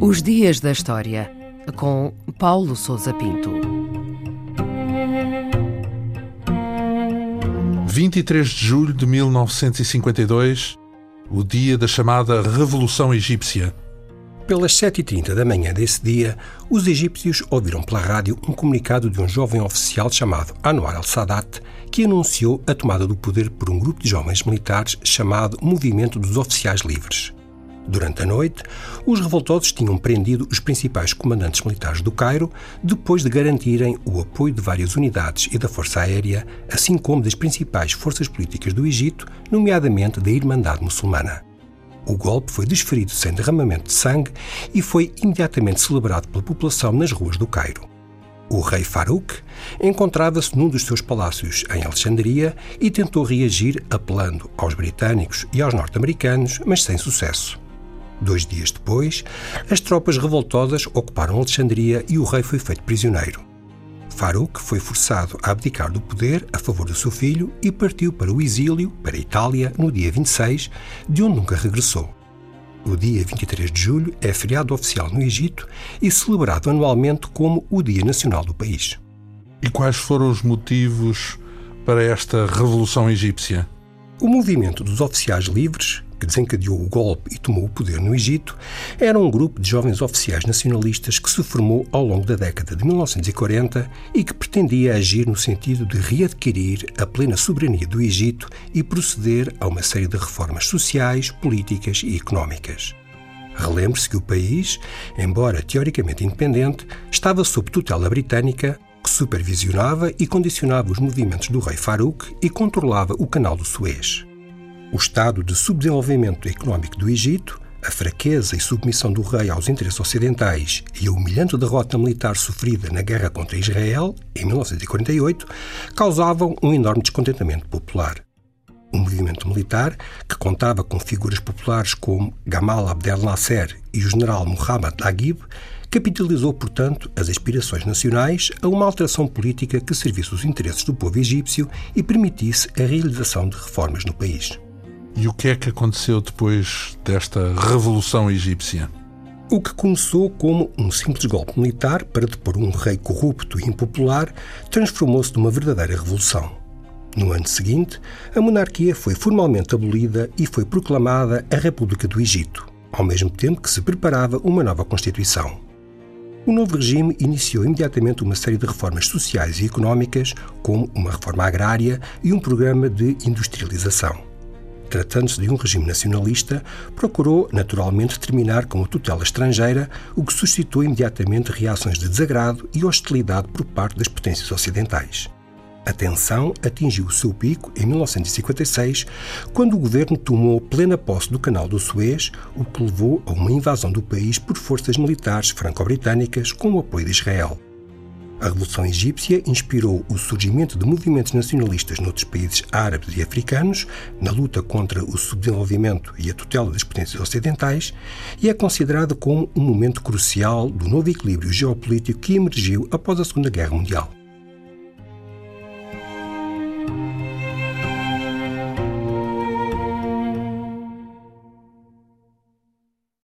Os Dias da História, com Paulo Souza Pinto. 23 de julho de 1952, o dia da chamada Revolução Egípcia. Pelas 7h30 da manhã desse dia, os egípcios ouviram pela rádio um comunicado de um jovem oficial chamado Anwar al-Sadat, que anunciou a tomada do poder por um grupo de jovens militares chamado Movimento dos Oficiais Livres. Durante a noite, os revoltosos tinham prendido os principais comandantes militares do Cairo, depois de garantirem o apoio de várias unidades e da Força Aérea, assim como das principais forças políticas do Egito, nomeadamente da Irmandade Muçulmana. O golpe foi desferido sem derramamento de sangue e foi imediatamente celebrado pela população nas ruas do Cairo. O rei Farouk encontrava-se num dos seus palácios em Alexandria e tentou reagir apelando aos britânicos e aos norte-americanos, mas sem sucesso. Dois dias depois, as tropas revoltosas ocuparam Alexandria e o rei foi feito prisioneiro. Farouk foi forçado a abdicar do poder a favor do seu filho e partiu para o exílio, para a Itália, no dia 26, de onde nunca regressou. O dia 23 de julho é feriado oficial no Egito e celebrado anualmente como o Dia Nacional do país. E quais foram os motivos para esta Revolução Egípcia? O movimento dos oficiais livres, que desencadeou o golpe e tomou o poder no Egito, era um grupo de jovens oficiais nacionalistas que se formou ao longo da década de 1940 e que pretendia agir no sentido de readquirir a plena soberania do Egito e proceder a uma série de reformas sociais, políticas e económicas. Relembre-se que o país, embora teoricamente independente, estava sob tutela britânica que supervisionava e condicionava os movimentos do rei Farouk e controlava o canal do Suez. O estado de subdesenvolvimento económico do Egito, a fraqueza e submissão do rei aos interesses ocidentais e a humilhante derrota militar sofrida na guerra contra Israel, em 1948, causavam um enorme descontentamento popular. O movimento militar, que contava com figuras populares como Gamal Abdel Nasser e o general Muhammad Naguib, capitalizou, portanto, as aspirações nacionais a uma alteração política que servisse os interesses do povo egípcio e permitisse a realização de reformas no país. E o que é que aconteceu depois desta Revolução Egípcia? O que começou como um simples golpe militar para depor um rei corrupto e impopular transformou-se numa verdadeira revolução. No ano seguinte, a monarquia foi formalmente abolida e foi proclamada a República do Egito, ao mesmo tempo que se preparava uma nova Constituição. O novo regime iniciou imediatamente uma série de reformas sociais e económicas, como uma reforma agrária e um programa de industrialização tratando-se de um regime nacionalista, procurou naturalmente terminar com a tutela estrangeira, o que suscitou imediatamente reações de desagrado e hostilidade por parte das potências ocidentais. A tensão atingiu o seu pico em 1956, quando o governo tomou plena posse do Canal do Suez, o que levou a uma invasão do país por forças militares franco-britânicas com o apoio de Israel. A Revolução Egípcia inspirou o surgimento de movimentos nacionalistas noutros países árabes e africanos na luta contra o subdesenvolvimento e a tutela das potências ocidentais e é considerada como um momento crucial do novo equilíbrio geopolítico que emergiu após a Segunda Guerra Mundial.